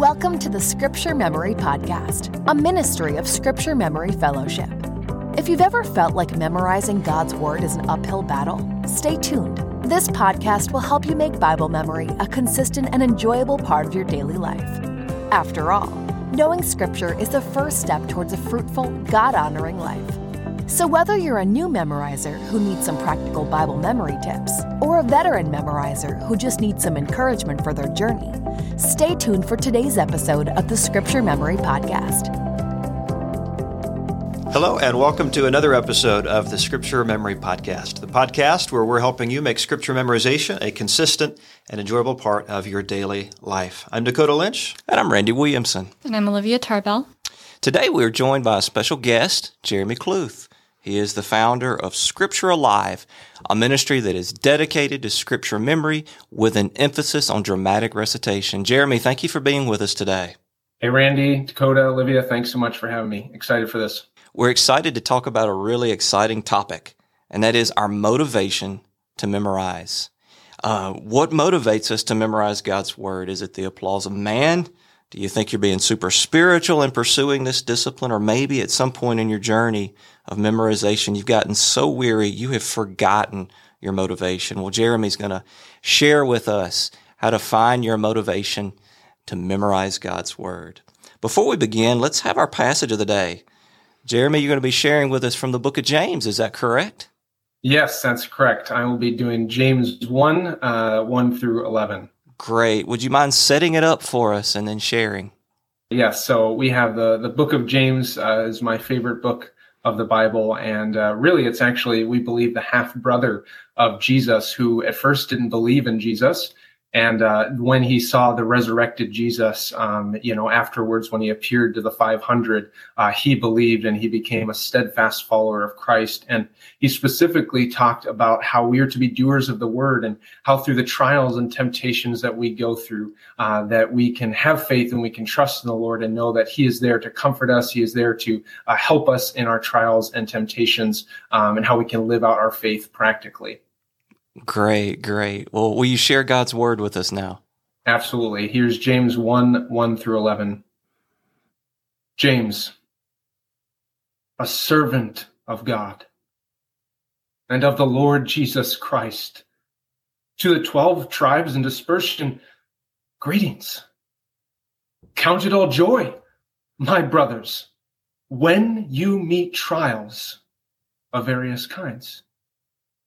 Welcome to the Scripture Memory Podcast, a ministry of Scripture Memory Fellowship. If you've ever felt like memorizing God's Word is an uphill battle, stay tuned. This podcast will help you make Bible memory a consistent and enjoyable part of your daily life. After all, knowing Scripture is the first step towards a fruitful, God honoring life. So, whether you're a new memorizer who needs some practical Bible memory tips, or a veteran memorizer who just needs some encouragement for their journey, stay tuned for today's episode of the Scripture Memory Podcast. Hello, and welcome to another episode of the Scripture Memory Podcast, the podcast where we're helping you make Scripture memorization a consistent and enjoyable part of your daily life. I'm Dakota Lynch. And I'm Randy Williamson. And I'm Olivia Tarbell. Today we're joined by a special guest, Jeremy Kluth. He is the founder of Scripture Alive, a ministry that is dedicated to scripture memory with an emphasis on dramatic recitation. Jeremy, thank you for being with us today. Hey, Randy, Dakota, Olivia, thanks so much for having me. Excited for this. We're excited to talk about a really exciting topic, and that is our motivation to memorize. Uh, what motivates us to memorize God's Word? Is it the applause of man? Do you think you're being super spiritual in pursuing this discipline? Or maybe at some point in your journey of memorization, you've gotten so weary, you have forgotten your motivation. Well, Jeremy's going to share with us how to find your motivation to memorize God's Word. Before we begin, let's have our passage of the day. Jeremy, you're going to be sharing with us from the book of James. Is that correct? Yes, that's correct. I will be doing James 1, uh, 1 through 11. Great. Would you mind setting it up for us and then sharing? Yes. So we have the the book of James uh, is my favorite book of the Bible, and uh, really, it's actually we believe the half brother of Jesus, who at first didn't believe in Jesus, and uh, when he saw the resurrected Jesus, um, you know, afterwards when he appeared to the 500, uh, he believed and he became a steadfast follower of Christ. And he specifically talked about how we are to be doers of the word and how through the trials and temptations that we go through, uh, that we can have faith and we can trust in the Lord and know that he is there to comfort us. He is there to uh, help us in our trials and temptations um, and how we can live out our faith practically. Great, great. Well, will you share God's word with us now? Absolutely. Here's James 1 1 through 11. James, a servant of God and of the Lord Jesus Christ, to the 12 tribes in dispersion, greetings. Count it all joy, my brothers, when you meet trials of various kinds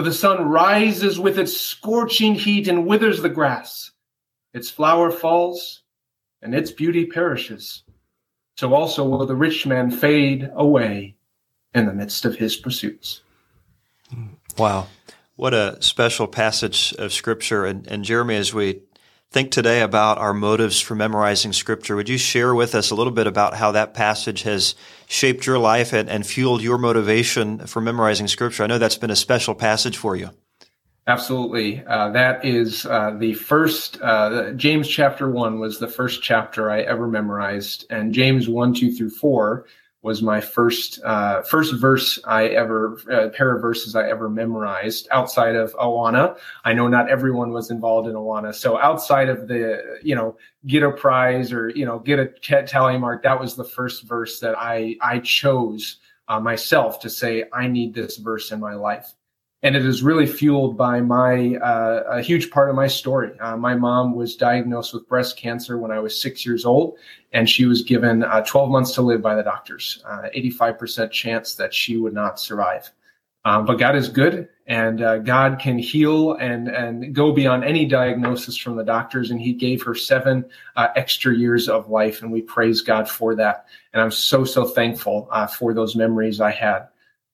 For the sun rises with its scorching heat and withers the grass. Its flower falls, and its beauty perishes. So also will the rich man fade away in the midst of his pursuits. Wow. What a special passage of Scripture. And, and Jeremy, as we think today about our motives for memorizing Scripture, would you share with us a little bit about how that passage has shaped your life and, and fueled your motivation for memorizing Scripture? I know that's been a special passage for you. Absolutely. Uh, that is uh, the first, uh, James chapter 1 was the first chapter I ever memorized. And James 1, 2 through 4 was my first uh, first verse I ever uh, pair of verses I ever memorized outside of Awana. I know not everyone was involved in Awana, so outside of the you know get a prize or you know get a tally mark, that was the first verse that I I chose uh, myself to say I need this verse in my life. And it is really fueled by my uh, a huge part of my story. Uh, my mom was diagnosed with breast cancer when I was six years old, and she was given uh, 12 months to live by the doctors. 85% uh, chance that she would not survive. Um, but God is good, and uh, God can heal and and go beyond any diagnosis from the doctors. And He gave her seven uh, extra years of life, and we praise God for that. And I'm so so thankful for those memories I had.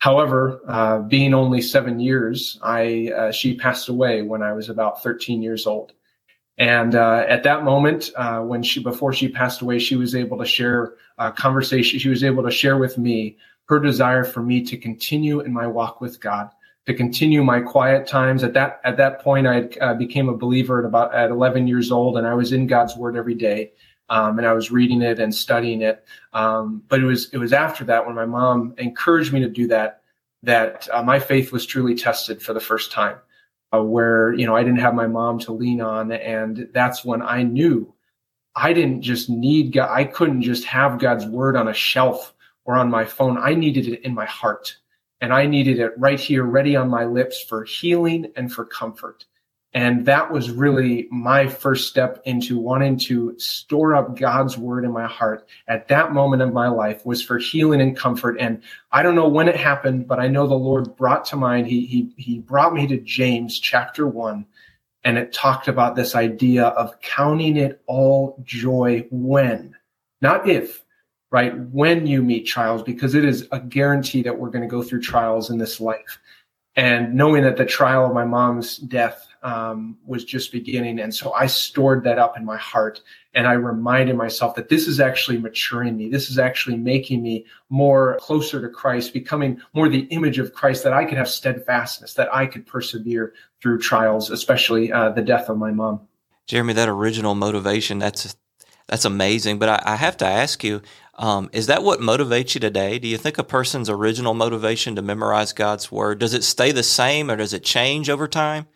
However, uh, being only seven years, I uh, she passed away when I was about 13 years old. And uh, at that moment, uh, when she before she passed away, she was able to share a conversation. She was able to share with me her desire for me to continue in my walk with God, to continue my quiet times. At that at that point, I uh, became a believer at about at 11 years old, and I was in God's Word every day um, and I was reading it and studying it. Um, but it was it was after that when my mom encouraged me to do that that uh, my faith was truly tested for the first time. Uh, where you know I didn't have my mom to lean on, and that's when I knew I didn't just need God. I couldn't just have God's word on a shelf or on my phone. I needed it in my heart, and I needed it right here, ready on my lips for healing and for comfort. And that was really my first step into wanting to store up God's word in my heart at that moment of my life was for healing and comfort. And I don't know when it happened, but I know the Lord brought to mind, he, he, he brought me to James chapter one. And it talked about this idea of counting it all joy when, not if, right? When you meet trials, because it is a guarantee that we're going to go through trials in this life. And knowing that the trial of my mom's death um, was just beginning. And so I stored that up in my heart and I reminded myself that this is actually maturing me. This is actually making me more closer to Christ, becoming more the image of Christ, that I could have steadfastness, that I could persevere through trials, especially uh, the death of my mom. Jeremy, that original motivation, that's that's amazing. But I, I have to ask you, um, is that what motivates you today? Do you think a person's original motivation to memorize God's word does it stay the same or does it change over time?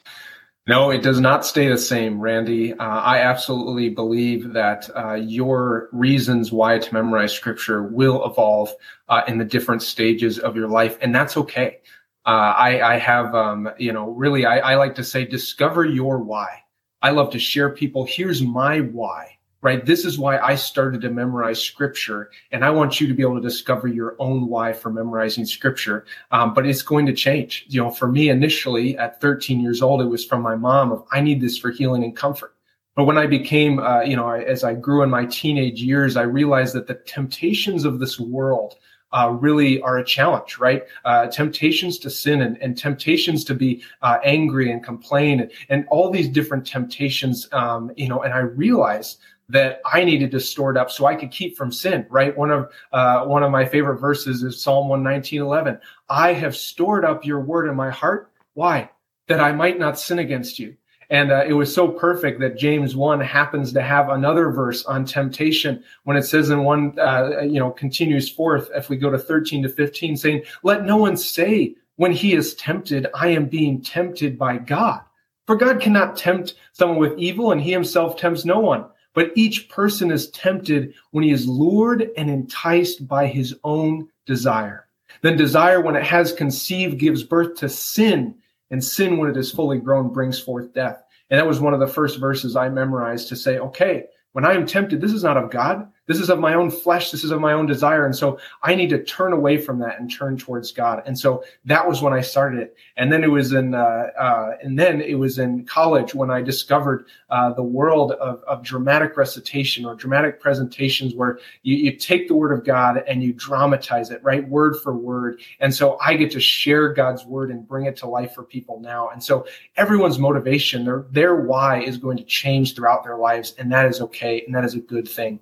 No, it does not stay the same, Randy. Uh, I absolutely believe that uh, your reasons why to memorize scripture will evolve uh, in the different stages of your life, and that's okay. Uh, I, I, have, um, you know, really, I, I like to say, discover your why. I love to share people. Here's my why right? This is why I started to memorize scripture. And I want you to be able to discover your own why for memorizing scripture. Um, but it's going to change. You know, for me initially at 13 years old, it was from my mom of, I need this for healing and comfort. But when I became, uh, you know, as I grew in my teenage years, I realized that the temptations of this world, uh, really are a challenge, right? Uh, temptations to sin and, and temptations to be uh, angry and complain and, and, all these different temptations, um, you know, and I realized that I needed to store it up so I could keep from sin, right? One of uh, one of my favorite verses is Psalm 119, 11. I have stored up your word in my heart. Why? That I might not sin against you. And uh, it was so perfect that James 1 happens to have another verse on temptation when it says in one, uh, you know, continues forth, if we go to 13 to 15, saying, Let no one say when he is tempted, I am being tempted by God. For God cannot tempt someone with evil, and he himself tempts no one. But each person is tempted when he is lured and enticed by his own desire. Then desire, when it has conceived, gives birth to sin, and sin, when it is fully grown, brings forth death. And that was one of the first verses I memorized to say, okay, when I am tempted, this is not of God. This is of my own flesh. This is of my own desire. And so I need to turn away from that and turn towards God. And so that was when I started it. And then it was in, uh, uh, and then it was in college when I discovered uh, the world of, of dramatic recitation or dramatic presentations where you, you take the word of God and you dramatize it, right? Word for word. And so I get to share God's word and bring it to life for people now. And so everyone's motivation, their, their why is going to change throughout their lives. And that is okay. And that is a good thing.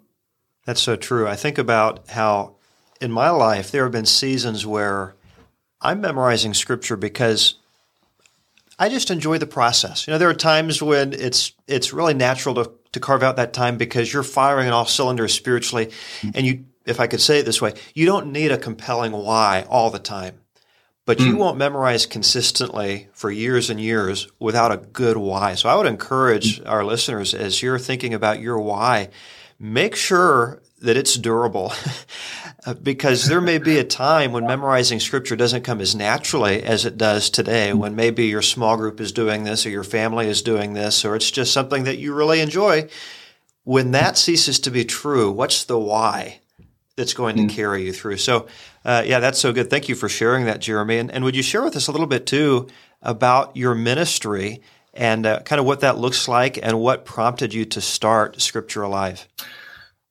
That's so true. I think about how in my life there have been seasons where I'm memorizing scripture because I just enjoy the process. You know, there are times when it's it's really natural to to carve out that time because you're firing on all cylinders spiritually and you if I could say it this way, you don't need a compelling why all the time. But you hmm. won't memorize consistently for years and years without a good why. So I would encourage our listeners as you're thinking about your why, make sure that it's durable. because there may be a time when memorizing scripture doesn't come as naturally as it does today, when maybe your small group is doing this or your family is doing this, or it's just something that you really enjoy. When that ceases to be true, what's the why that's going to mm. carry you through? So, uh, yeah, that's so good. Thank you for sharing that, Jeremy. And, and would you share with us a little bit too about your ministry and uh, kind of what that looks like and what prompted you to start Scripture Alive?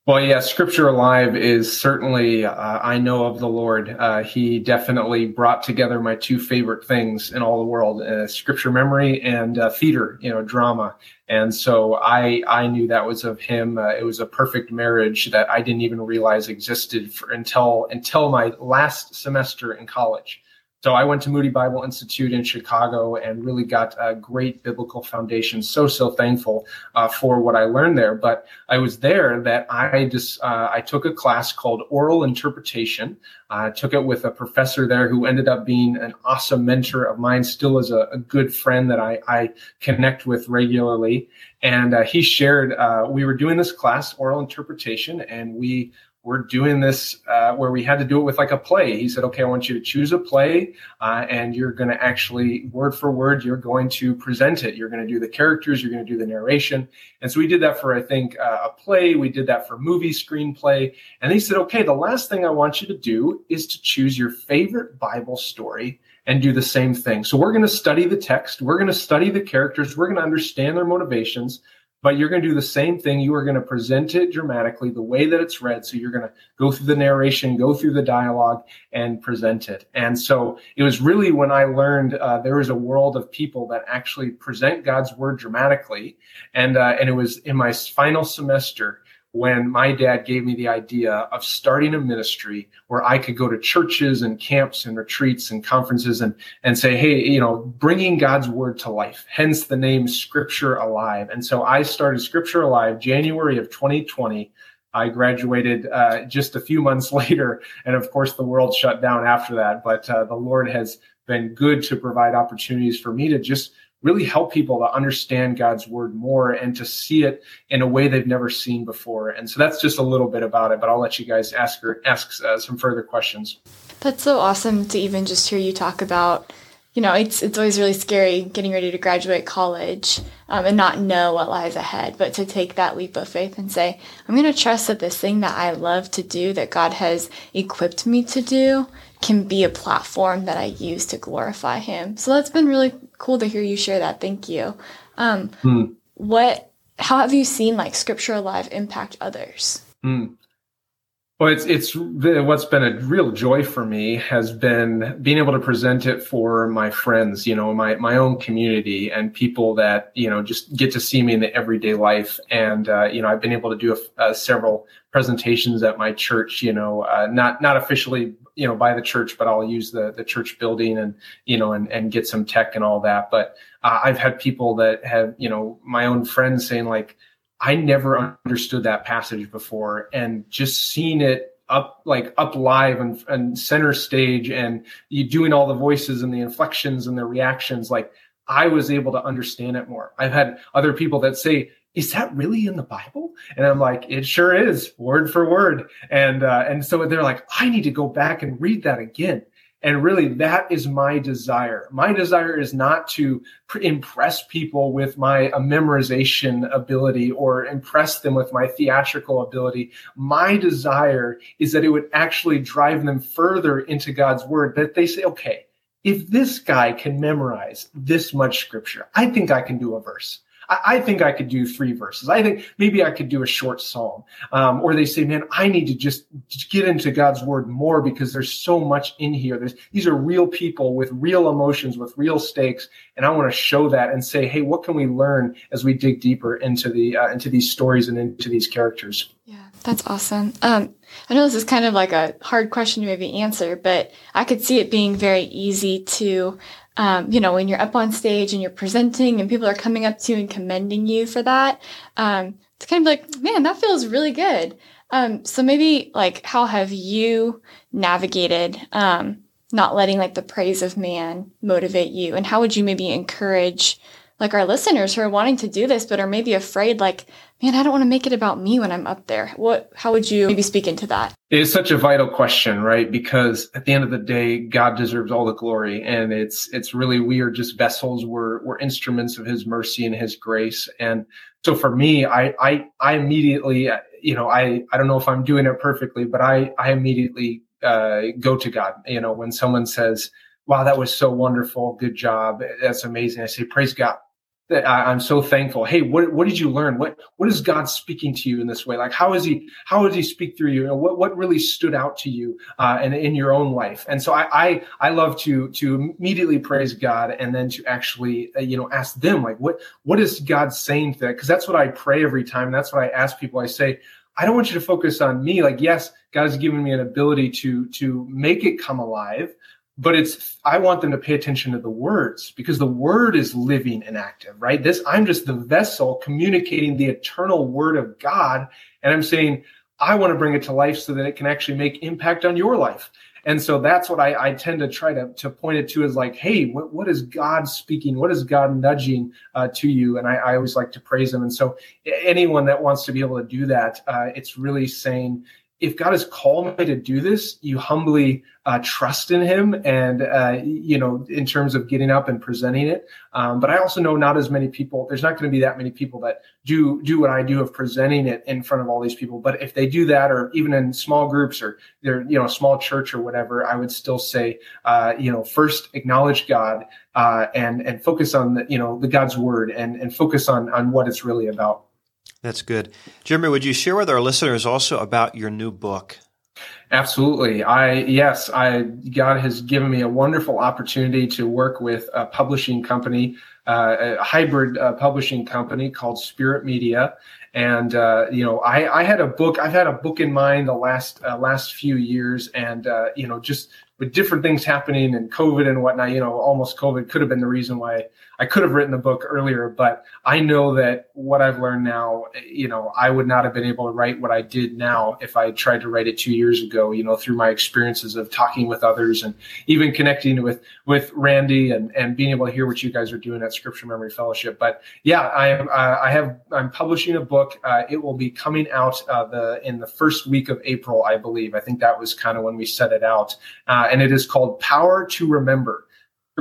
Well, yeah, Scripture Alive is certainly, uh, I know of the Lord. Uh, he definitely brought together my two favorite things in all the world uh, Scripture memory and uh, theater, you know, drama. And so I, I knew that was of him. Uh, it was a perfect marriage that I didn't even realize existed for, until, until my last semester in college. So I went to Moody Bible Institute in Chicago and really got a great biblical foundation. So so thankful uh, for what I learned there. But I was there that I just uh, I took a class called Oral Interpretation. I took it with a professor there who ended up being an awesome mentor of mine, still is a, a good friend that I, I connect with regularly. And uh, he shared uh, we were doing this class, Oral Interpretation, and we we're doing this uh, where we had to do it with like a play. He said, okay, I want you to choose a play uh, and you're going to actually, word for word, you're going to present it. You're going to do the characters, you're going to do the narration. And so we did that for, I think, uh, a play. We did that for movie screenplay. And he said, okay, the last thing I want you to do is to choose your favorite Bible story and do the same thing. So we're going to study the text. We're going to study the characters. We're going to understand their motivations but you're going to do the same thing. You are going to present it dramatically the way that it's read. So you're going to go through the narration, go through the dialogue, and present it. And so it was really when I learned uh, there is a world of people that actually present God's word dramatically. And uh, and it was in my final semester when my dad gave me the idea of starting a ministry where I could go to churches and camps and retreats and conferences and, and say, Hey, you know, bringing God's word to life, hence the name Scripture Alive. And so I started Scripture Alive January of 2020. I graduated uh, just a few months later. And of course, the world shut down after that. But uh, the Lord has been good to provide opportunities for me to just really help people to understand God's word more and to see it in a way they've never seen before. And so that's just a little bit about it, but I'll let you guys ask or ask uh, some further questions. That's so awesome to even just hear you talk about. You know, it's it's always really scary getting ready to graduate college um, and not know what lies ahead, but to take that leap of faith and say, I'm going to trust that this thing that I love to do, that God has equipped me to do, can be a platform that I use to glorify Him. So that's been really cool to hear you share that. Thank you. Um, hmm. What? How have you seen like Scripture Alive impact others? Hmm. Well, it's it's what's been a real joy for me has been being able to present it for my friends, you know, my my own community and people that you know just get to see me in the everyday life. And uh, you know, I've been able to do a, uh, several presentations at my church. You know, uh, not not officially you know by the church but i'll use the the church building and you know and and get some tech and all that. But uh, i've had people that have you know my own friends saying like i never understood that passage before and just seeing it up like up live and, and center stage and you doing all the voices and the inflections and the reactions like i was able to understand it more. I've had other people that say is that really in the Bible? And I'm like, it sure is, word for word. And uh, and so they're like, I need to go back and read that again. And really, that is my desire. My desire is not to impress people with my uh, memorization ability or impress them with my theatrical ability. My desire is that it would actually drive them further into God's word, that they say, okay, if this guy can memorize this much scripture, I think I can do a verse. I, think I could do three verses. I think maybe I could do a short psalm. Um, or they say, man, I need to just get into God's word more because there's so much in here. There's, these are real people with real emotions, with real stakes. And I want to show that and say, hey, what can we learn as we dig deeper into the, uh, into these stories and into these characters? Yeah, that's awesome. Um, I know this is kind of like a hard question to maybe answer, but I could see it being very easy to um, you know, when you're up on stage and you're presenting and people are coming up to you and commending you for that, um, it's kind of like, man, that feels really good. Um, so maybe like, how have you navigated, um, not letting like the praise of man motivate you? And how would you maybe encourage like our listeners who are wanting to do this, but are maybe afraid, like, man, I don't want to make it about me when I'm up there. What, how would you maybe speak into that? It is such a vital question, right? Because at the end of the day, God deserves all the glory. And it's, it's really, we are just vessels. We're, we're instruments of his mercy and his grace. And so for me, I, I, I immediately, you know, I, I don't know if I'm doing it perfectly, but I, I immediately, uh, go to God. You know, when someone says, wow, that was so wonderful. Good job. That's amazing. I say, praise God. I'm so thankful. Hey, what what did you learn? What what is God speaking to you in this way? Like how is he how does he speak through you? what what really stood out to you uh, and in your own life? And so I, I I love to to immediately praise God and then to actually uh, you know ask them like what what is God saying to that? Because that's what I pray every time. That's what I ask people. I say I don't want you to focus on me. Like yes, God has given me an ability to to make it come alive but it's i want them to pay attention to the words because the word is living and active right this i'm just the vessel communicating the eternal word of god and i'm saying i want to bring it to life so that it can actually make impact on your life and so that's what I, I tend to try to, to point it to is like, hey, what, what is God speaking? What is God nudging uh, to you? And I, I, always like to praise him. And so anyone that wants to be able to do that, uh, it's really saying, if God has called me to do this, you humbly uh, trust in Him, and uh, you know, in terms of getting up and presenting it. Um, but I also know not as many people. There's not going to be that many people that do do what I do of presenting it in front of all these people. But if they do that, or even in small groups, or they're you know, a small church or whatever, I would still say, uh, you know, first acknowledge God uh, and and focus on the, you know the God's word and and focus on on what it's really about. That's good. Jeremy, would you share with our listeners also about your new book? Absolutely. I yes, I God has given me a wonderful opportunity to work with a publishing company, uh, a hybrid uh, publishing company called Spirit Media, and uh, you know, I, I had a book. I've had a book in mind the last uh, last few years, and uh, you know, just with different things happening and COVID and whatnot, you know, almost COVID could have been the reason why I could have written the book earlier. But I know that what I've learned now, you know, I would not have been able to write what I did now if I tried to write it two years ago, you know, through my experiences of talking with others and even connecting with, with Randy and, and being able to hear what you guys are doing at Scripture Memory Fellowship. But yeah, I am, uh, I have, I'm publishing a book. Uh, it will be coming out uh, the, in the first week of April, I believe. I think that was kind of when we set it out. Uh, and it is called Power to Remember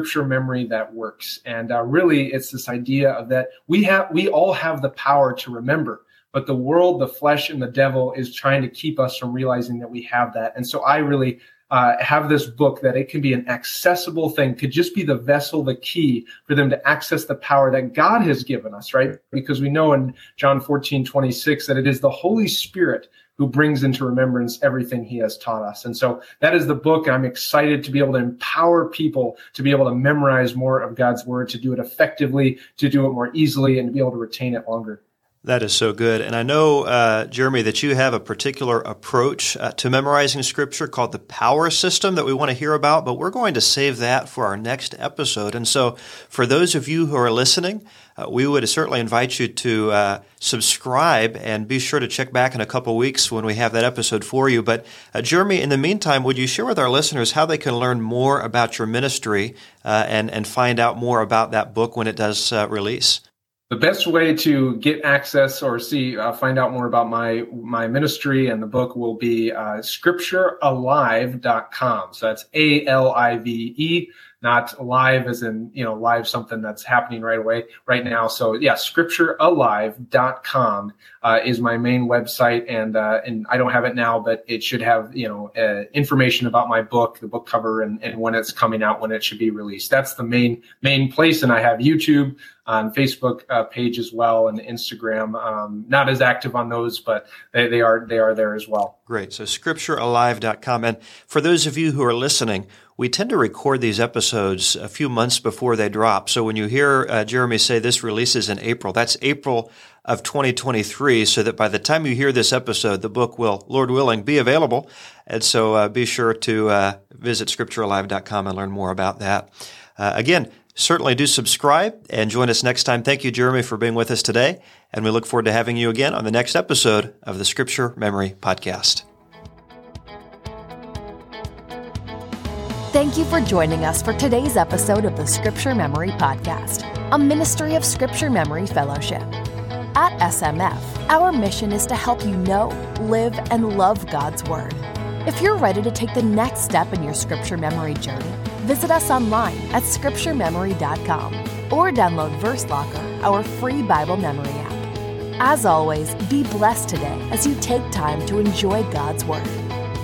scripture memory that works. And uh, really it's this idea of that we have we all have the power to remember but the world the flesh and the devil is trying to keep us from realizing that we have that. And so i really uh, have this book that it can be an accessible thing could just be the vessel the key for them to access the power that god has given us right because we know in john 14 26 that it is the holy spirit who brings into remembrance everything he has taught us. And so that is the book. I'm excited to be able to empower people to be able to memorize more of God's word, to do it effectively, to do it more easily, and to be able to retain it longer. That is so good. And I know, uh, Jeremy, that you have a particular approach uh, to memorizing scripture called the power system that we want to hear about, but we're going to save that for our next episode. And so, for those of you who are listening, uh, we would certainly invite you to uh, subscribe and be sure to check back in a couple weeks when we have that episode for you. But, uh, Jeremy, in the meantime, would you share with our listeners how they can learn more about your ministry uh, and, and find out more about that book when it does release? The best way to get access or see uh, find out more about my my ministry and the book will be uh, scripturealive.com so that's a-l-i-v-e not live as in you know live something that's happening right away right now. So yeah scripturealive.com uh, is my main website and uh, and i don't have it now but it should have you know uh, information about my book the book cover and, and when it's coming out when it should be released that's the main main place and i have youtube on Facebook uh, page as well and Instagram. Um, not as active on those, but they, they, are they are there as well. Great. So scripturealive.com. And for those of you who are listening, we tend to record these episodes a few months before they drop. So when you hear uh, Jeremy say this releases in April, that's April of 2023, so that by the time you hear this episode, the book will, Lord willing, be available. And so uh, be sure to uh, visit scripturealive.com and learn more about that. Uh, again, certainly do subscribe and join us next time. Thank you, Jeremy, for being with us today. And we look forward to having you again on the next episode of the Scripture Memory Podcast. Thank you for joining us for today's episode of the Scripture Memory Podcast. a ministry of Scripture Memory Fellowship. At SMF, our mission is to help you know, live, and love God's Word. If you're ready to take the next step in your Scripture memory journey, visit us online at scripturememory.com or download Verse Locker, our free Bible memory app. As always, be blessed today as you take time to enjoy God's Word.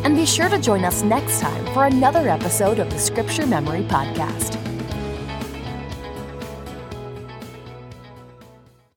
And be sure to join us next time for another episode of the Scripture Memory Podcast.